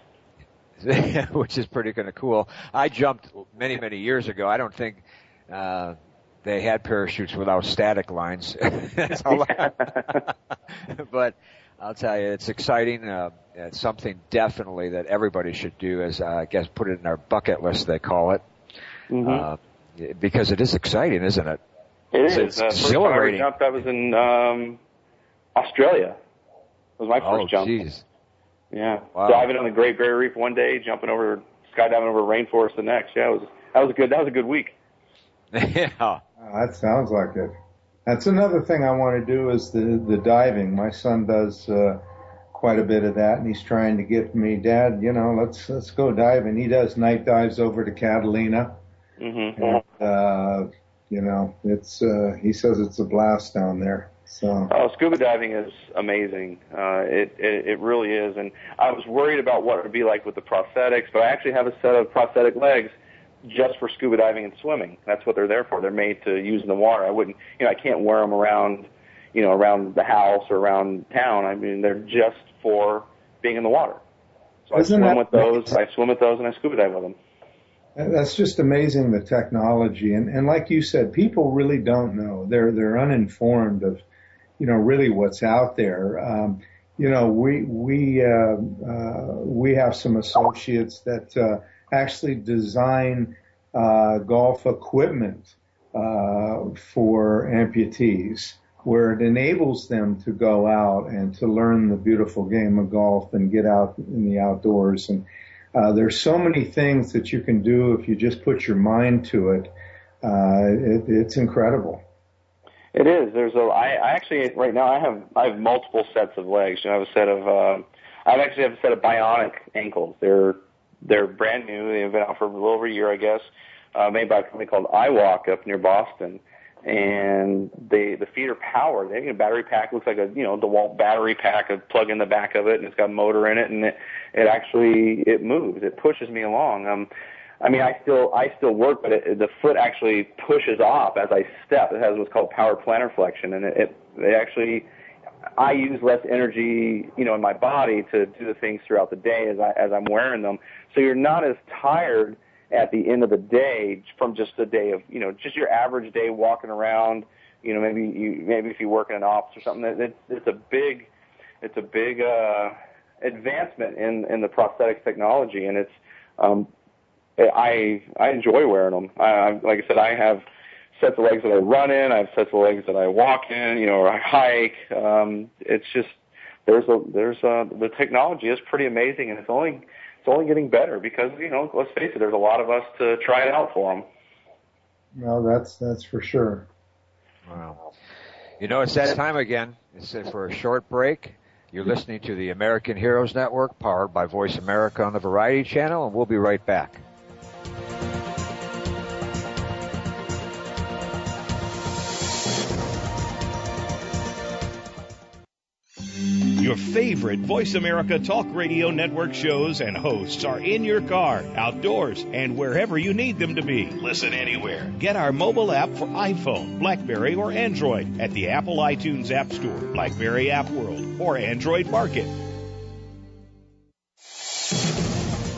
which is pretty kind of cool. I jumped many, many years ago. I don't think uh, they had parachutes without static lines. but I'll tell you, it's exciting. Uh, it's something definitely that everybody should do. As uh, I guess, put it in our bucket list, they call it, mm-hmm. uh, because it is exciting, isn't it? It is. It's uh, exhilarating. First time I jumped, I was in um, Australia. It was my first oh, jump. Jeez. Yeah. Wow. Diving on the Great Barrier Reef one day, jumping over, skydiving over rainforest the next. Yeah, it was that was a good that was a good week. yeah. Oh, that sounds like it. That's another thing I want to do is the the diving. My son does uh, quite a bit of that, and he's trying to get me, Dad. You know, let's let's go diving. He does night dives over to Catalina. Mm-hmm. And, uh, you know, it's uh, he says it's a blast down there. So. Oh, scuba diving is amazing. Uh, it, it it really is, and I was worried about what it would be like with the prosthetics, but I actually have a set of prosthetic legs just for scuba diving and swimming. That's what they're there for. They're made to use in the water. I wouldn't, you know, I can't wear them around, you know, around the house or around town. I mean, they're just for being in the water. So Isn't I swim with those. I swim with those, and I scuba dive with them. That's just amazing the technology, and and like you said, people really don't know. They're they're uninformed of you know, really what's out there. Um, you know, we we uh, uh, we have some associates that uh, actually design uh, golf equipment uh, for amputees, where it enables them to go out and to learn the beautiful game of golf and get out in the outdoors. And uh, there's so many things that you can do if you just put your mind to it. it it's incredible. It is. There's a. I, I actually right now I have I have multiple sets of legs. You know, I have a set of. Uh, I actually have a set of bionic ankles. They're they're brand new. They've been out for a little over a year, I guess. Uh, made by a company called iWalk up near Boston, and they the feet are powered. They have a battery pack. Looks like a you know DeWalt battery pack. A plug in the back of it, and it's got a motor in it, and it it actually it moves. It pushes me along. Um, I mean, I still I still work, but it, the foot actually pushes off as I step. It has what's called power plantar flexion, and it, it, it actually I use less energy, you know, in my body to do the things throughout the day as I as I'm wearing them. So you're not as tired at the end of the day from just a day of, you know, just your average day walking around. You know, maybe you maybe if you work in an office or something, it, it's a big it's a big uh, advancement in in the prosthetics technology, and it's um, I I enjoy wearing them. I, like I said, I have sets of legs that I run in. I have sets of legs that I walk in. You know, or I hike. Um, it's just there's a there's a the technology is pretty amazing, and it's only it's only getting better because you know let's face it, there's a lot of us to try it out for them. No, that's that's for sure. Wow. You know, it's that time again. It's for a short break. You're listening to the American Heroes Network, powered by Voice America on the Variety Channel, and we'll be right back. Your favorite Voice America Talk Radio Network shows and hosts are in your car, outdoors, and wherever you need them to be. Listen anywhere. Get our mobile app for iPhone, Blackberry, or Android at the Apple iTunes App Store, Blackberry App World, or Android Market.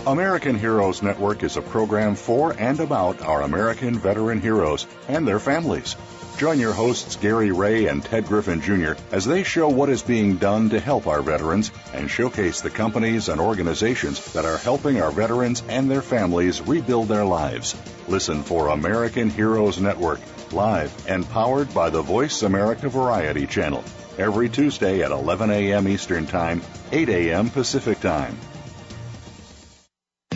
American Heroes Network is a program for and about our American veteran heroes and their families. Join your hosts Gary Ray and Ted Griffin Jr. as they show what is being done to help our veterans and showcase the companies and organizations that are helping our veterans and their families rebuild their lives. Listen for American Heroes Network, live and powered by the Voice America Variety Channel, every Tuesday at 11 a.m. Eastern Time, 8 a.m. Pacific Time.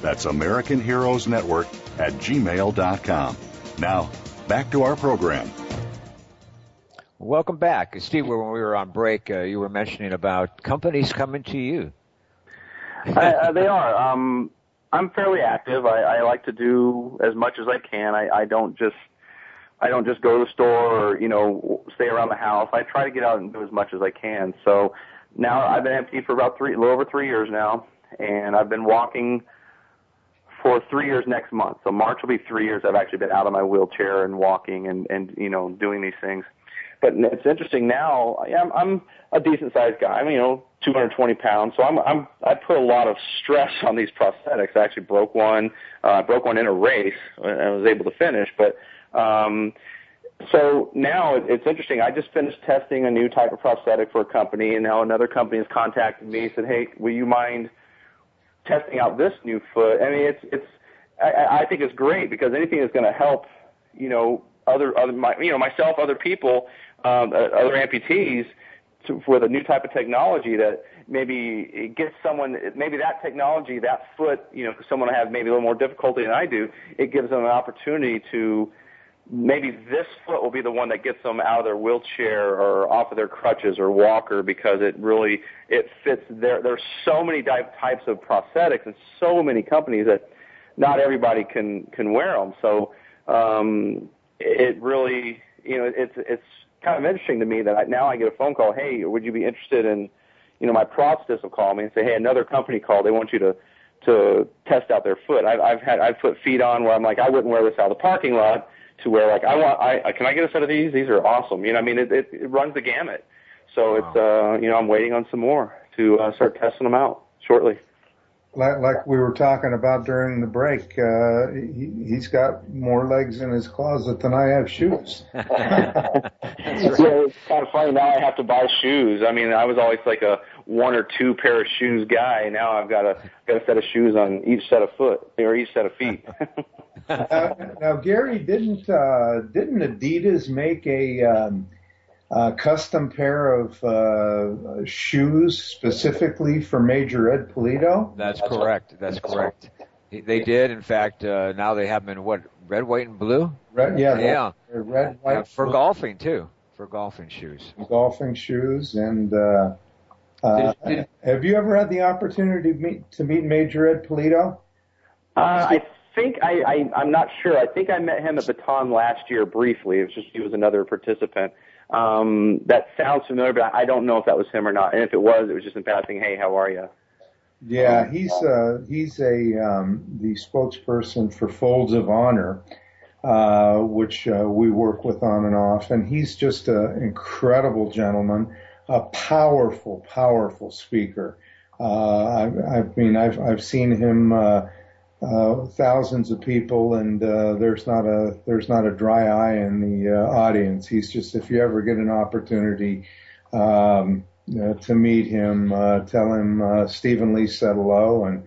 That's American Heroes Network at gmail.com. Now, back to our program. Welcome back. Steve, when we were on break, uh, you were mentioning about companies coming to you. I, uh, they are. Um, I'm fairly active. I, I like to do as much as I can. I, I don't just I don't just go to the store or you know stay around the house. I try to get out and do as much as I can. So now I've been empty for about three, a little over three years now, and I've been walking for three years next month. So March will be three years I've actually been out of my wheelchair and walking and and you know doing these things. But it's interesting now. I'm I'm a decent sized guy. I'm you know 220 pounds, so I'm I'm I put a lot of stress on these prosthetics. I actually broke one. Uh, I broke one in a race and I was able to finish, but. um so now it's interesting. I just finished testing a new type of prosthetic for a company, and now another company has contacted me and said, "Hey, will you mind testing out this new foot. I mean, it's it's I, I think it's great because anything that's going to help, you know, other other my, you know myself, other people, um, other amputees, to, with a new type of technology that maybe it gets someone maybe that technology that foot you know someone have maybe a little more difficulty than I do it gives them an opportunity to maybe this foot will be the one that gets them out of their wheelchair or off of their crutches or walker because it really it fits their there's so many types of prosthetics and so many companies that not everybody can can wear them so um it really you know it's it's kind of interesting to me that I, now I get a phone call hey would you be interested in you know my prosthetist will call me and say hey another company called. They want you to to test out their foot I've I've had I've put feet on where I'm like I wouldn't wear this out of the parking lot to where like I want I can I get a set of these? These are awesome. You know, I mean it it, it runs the gamut. So wow. it's uh you know I'm waiting on some more to uh, start testing them out shortly. Like, like we were talking about during the break, uh, he, he's got more legs in his closet than I have shoes. yeah, it's kind of funny. Now I have to buy shoes. I mean, I was always like a one or two pair of shoes guy. Now I've got a got a set of shoes on each set of foot or each set of feet. now, now, Gary, didn't uh, didn't Adidas make a um, a custom pair of uh, shoes specifically for Major Ed Pulido? That's correct. That's correct. They did, in fact. Uh, now they have them in what red, white, and blue. Red, yeah, yeah. Red, white, yeah, for blue. golfing too. For golfing shoes. Golfing shoes, and uh, uh, did, did, have you ever had the opportunity to meet to meet Major Ed Pulido? Uh, I think I, I I'm not sure. I think I met him at Bataan last year briefly. It was just he was another participant. Um, that sounds familiar, but I don't know if that was him or not. And if it was, it was just in passing. Hey, how are you? Yeah, he's uh, he's a um, the spokesperson for Folds of Honor, uh, which uh, we work with on and off, and he's just an incredible gentleman, a powerful, powerful speaker. Uh, I, I mean, I've I've seen him uh, uh, thousands of people, and uh, there's not a there's not a dry eye in the uh, audience. He's just if you ever get an opportunity um, uh, to meet him, uh, tell him Stephen Lee said hello, and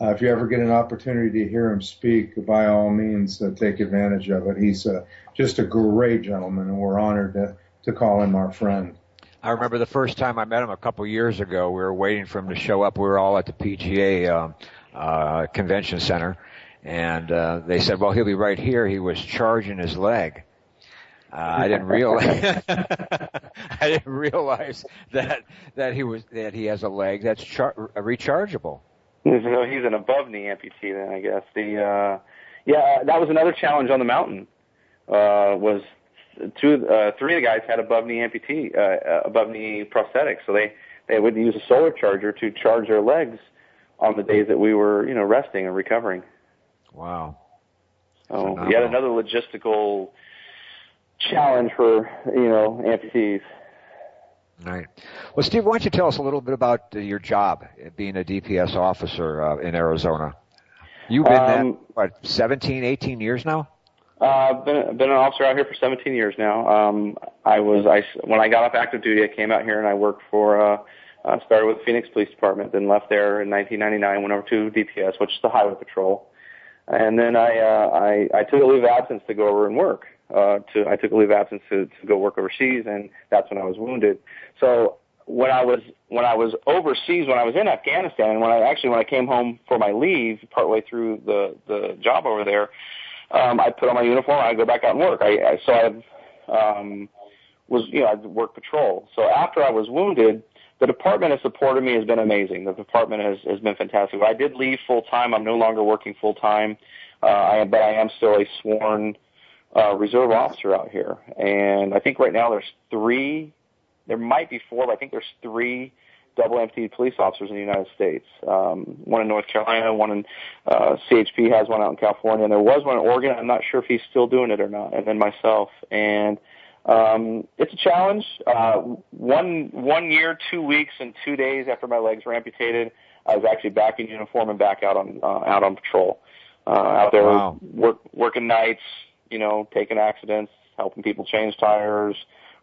if you ever get an opportunity to hear him speak, by all means take advantage of it. He's just a great gentleman, and we're honored to to call him our friend. I remember the first time I met him a couple years ago. We were waiting for him to show up. We were all at the PGA um, uh, convention center, and uh, they said, "Well, he'll be right here." He was charging his leg. Uh, I didn't realize. I didn't realize that that he was that he has a leg that's char- rechargeable. So he's an above knee amputee, then I guess. The uh, yeah, that was another challenge on the mountain. Uh, was two, uh, three of the guys had above knee amputee, uh, above knee prosthetics, so they they would use a solar charger to charge their legs on the days that we were, you know, resting and recovering. Wow. So yet another logistical challenge for you know amputees. Right. Well, Steve, why don't you tell us a little bit about uh, your job, being a DPS officer uh, in Arizona? You've been um, there, what, 17, 18 years now? Uh, been been an officer out here for 17 years now. Um, I was I when I got off active duty, I came out here and I worked for uh, uh, started with Phoenix Police Department, then left there in 1999, went over to DPS, which is the Highway Patrol, and then I uh, I, I took a leave of absence to go over and work. Uh, to I took a leave of absence to, to go work overseas, and that's when I was wounded. So when I was when I was overseas, when I was in Afghanistan, and when I actually when I came home for my leave, partway through the the job over there, um, I put on my uniform, I go back out and work. I, I so I um, was you know I work patrol. So after I was wounded, the department has supported me has been amazing. The department has has been fantastic. I did leave full time. I'm no longer working full time. Uh, I am, but I am still a sworn uh, reserve officer out here, and I think right now there's three. There might be four, but I think there's three double amputee police officers in the United States. Um, one in North Carolina, one in uh, CHP has one out in California, and there was one in Oregon. I'm not sure if he's still doing it or not. And then myself, and um, it's a challenge. Uh, one one year, two weeks, and two days after my legs were amputated, I was actually back in uniform and back out on uh, out on patrol, uh, out there wow. work, working nights, you know, taking accidents, helping people change tires,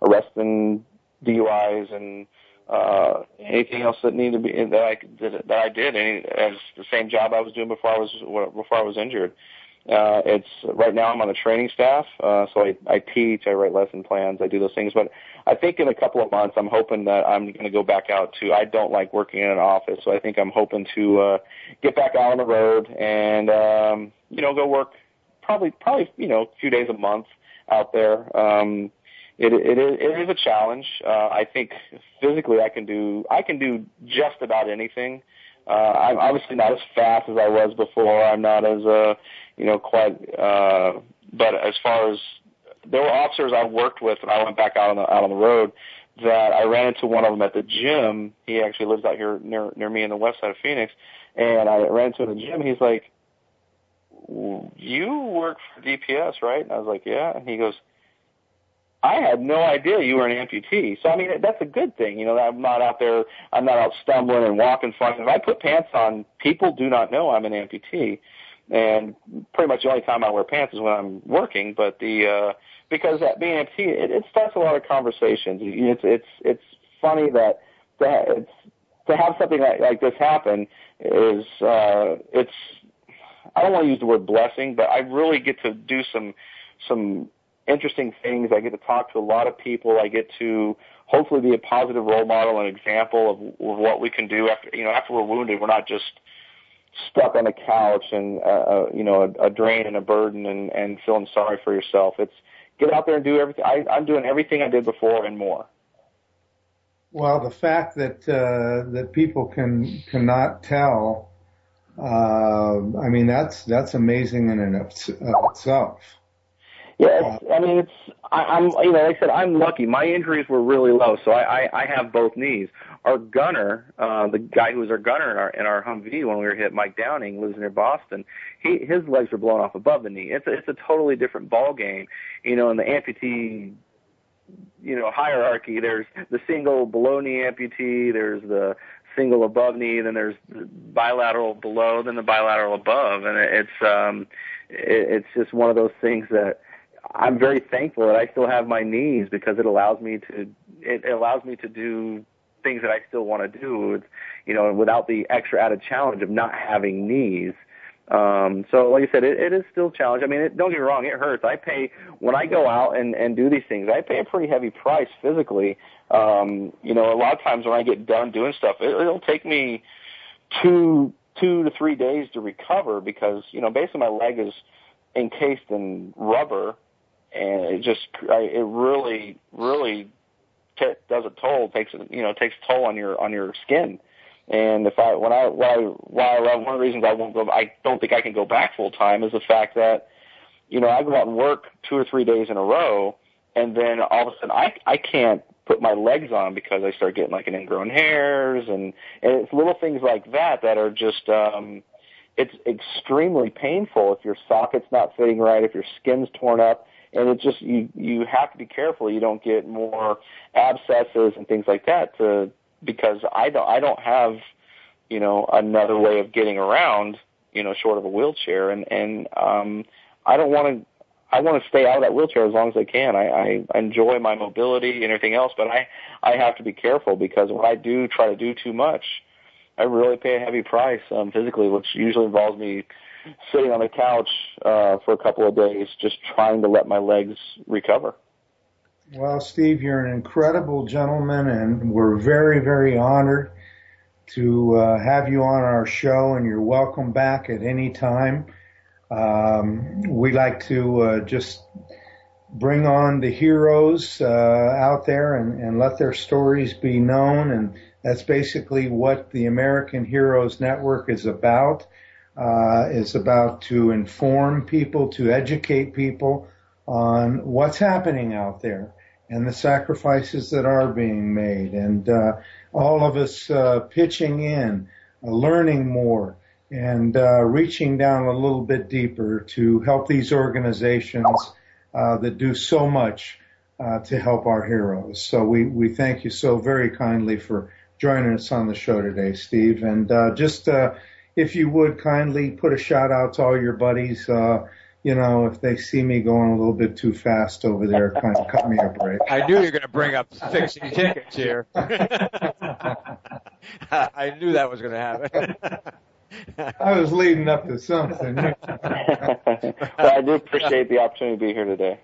arresting DUIs, and uh, anything else that needed to be that I that, that I did any, as the same job I was doing before I was before I was injured. Uh, it's right now I'm on the training staff, uh, so I, I teach, I write lesson plans, I do those things. But I think in a couple of months, I'm hoping that I'm going to go back out to. I don't like working in an office, so I think I'm hoping to uh, get back out on the road and um, you know go work probably probably you know a few days a month out there. Um, it, it is it is a challenge. Uh, I think physically I can do I can do just about anything. Uh, I'm obviously not as fast as I was before. I'm not as uh, you know quite. Uh, but as far as there were officers I worked with when I went back out on the out on the road that I ran into one of them at the gym. He actually lives out here near near me in the west side of Phoenix, and I ran into him the gym. He's like, "You work for DPS, right?" And I was like, "Yeah." And he goes, I had no idea you were an amputee. So I mean, that's a good thing. You know, I'm not out there. I'm not out stumbling and walking funny. If I put pants on, people do not know I'm an amputee. And pretty much the only time I wear pants is when I'm working. But the uh, because that being amputee, it, it starts a lot of conversations. It's it's it's funny that that it's to have something like, like this happen is uh, it's I don't want to use the word blessing, but I really get to do some some interesting things. I get to talk to a lot of people. I get to hopefully be a positive role model and example of, of what we can do after you know after we're wounded. We're not just stuck on a couch and uh, uh, you know a, a drain and a burden and and feeling sorry for yourself. It's get out there and do everything. I, I'm doing everything I did before and more. Well, the fact that uh, that people can cannot tell, uh, I mean that's that's amazing in and of itself. Yeah, I mean, it's I, I'm you know, like I said, I'm lucky. My injuries were really low, so I I, I have both knees. Our gunner, uh, the guy who was our gunner in our in our Humvee when we were hit, Mike Downing, lives near Boston. He his legs were blown off above the knee. It's a, it's a totally different ball game, you know. In the amputee, you know, hierarchy, there's the single below knee amputee, there's the single above knee, then there's the bilateral below, then the bilateral above, and it's um, it, it's just one of those things that I'm very thankful that I still have my knees because it allows me to it allows me to do things that I still want to do. It's, you know, without the extra added challenge of not having knees. Um, so, like I said, it, it is still a challenge. I mean, it, don't get me wrong, it hurts. I pay when I go out and and do these things. I pay a pretty heavy price physically. Um, you know, a lot of times when I get done doing stuff, it, it'll take me two two to three days to recover because you know basically my leg is encased in rubber, and it just I, it really really t- does a toll takes you know takes a toll on your on your skin. And if I when I why why one of the reasons I won't go I don't think I can go back full time is the fact that you know I go out and work two or three days in a row, and then all of a sudden I I can't put my legs on because I start getting like an ingrown hairs and and it's little things like that that are just um it's extremely painful if your socket's not fitting right, if your skin's torn up, and it just you you have to be careful you don't get more abscesses and things like that to because I don't I don't have you know another way of getting around you know short of a wheelchair and and um I don't want to I want to stay out of that wheelchair as long as I can. I, I enjoy my mobility and everything else, but I I have to be careful because when I do try to do too much, I really pay a heavy price um, physically, which usually involves me sitting on the couch uh, for a couple of days, just trying to let my legs recover. Well, Steve, you're an incredible gentleman, and we're very, very honored to uh, have you on our show, and you're welcome back at any time. Um, we like to uh, just bring on the heroes uh, out there and, and let their stories be known, and that's basically what the American Heroes Network is about. Uh, is about to inform people, to educate people on what's happening out there and the sacrifices that are being made, and uh, all of us uh, pitching in, uh, learning more, and uh, reaching down a little bit deeper to help these organizations uh, that do so much uh, to help our heroes. So we, we thank you so very kindly for joining us on the show today, Steve. And just if you would kindly put a shout out to all your buddies Uh, you know, if they see me going a little bit too fast over there, kind of cut me a break. I knew you were going to bring up fixing tickets here. I knew that was going to happen. I was leading up to something. well, I do appreciate the opportunity to be here today.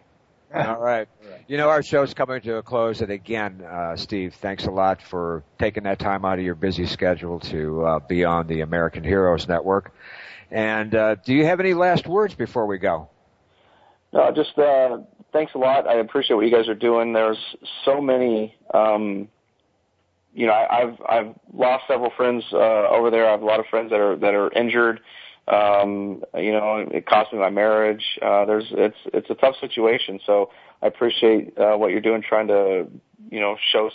All right. You know, our show's coming to a close, and again, uh, Steve, thanks a lot for taking that time out of your busy schedule to uh, be on the American Heroes Network. And uh, do you have any last words before we go? No, just uh, thanks a lot. I appreciate what you guys are doing. There's so many. Um, you know, I, I've I've lost several friends uh, over there. I have a lot of friends that are that are injured. Um, you know, it cost me my marriage. Uh, there's it's it's a tough situation. So I appreciate uh, what you're doing, trying to you know show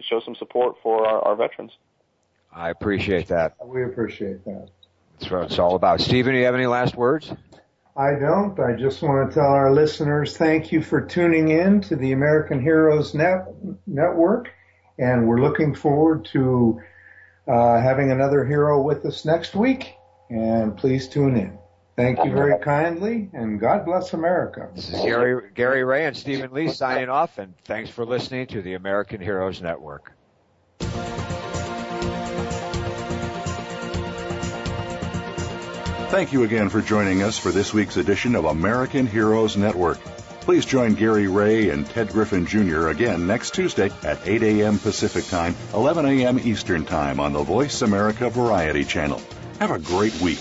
show some support for our, our veterans. I appreciate that. We appreciate that. That's what it's all about. Stephen, do you have any last words? I don't. I just want to tell our listeners thank you for tuning in to the American Heroes Net- Network, and we're looking forward to uh, having another hero with us next week. And please tune in. Thank you very kindly, and God bless America. This is Gary, Gary Ray and Stephen Lee signing off, and thanks for listening to the American Heroes Network. Thank you again for joining us for this week's edition of American Heroes Network. Please join Gary Ray and Ted Griffin Jr. again next Tuesday at 8 a.m. Pacific Time, 11 a.m. Eastern Time on the Voice America Variety Channel. Have a great week.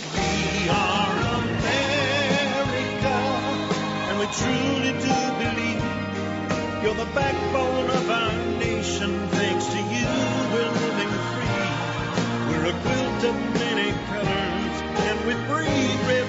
Colors, and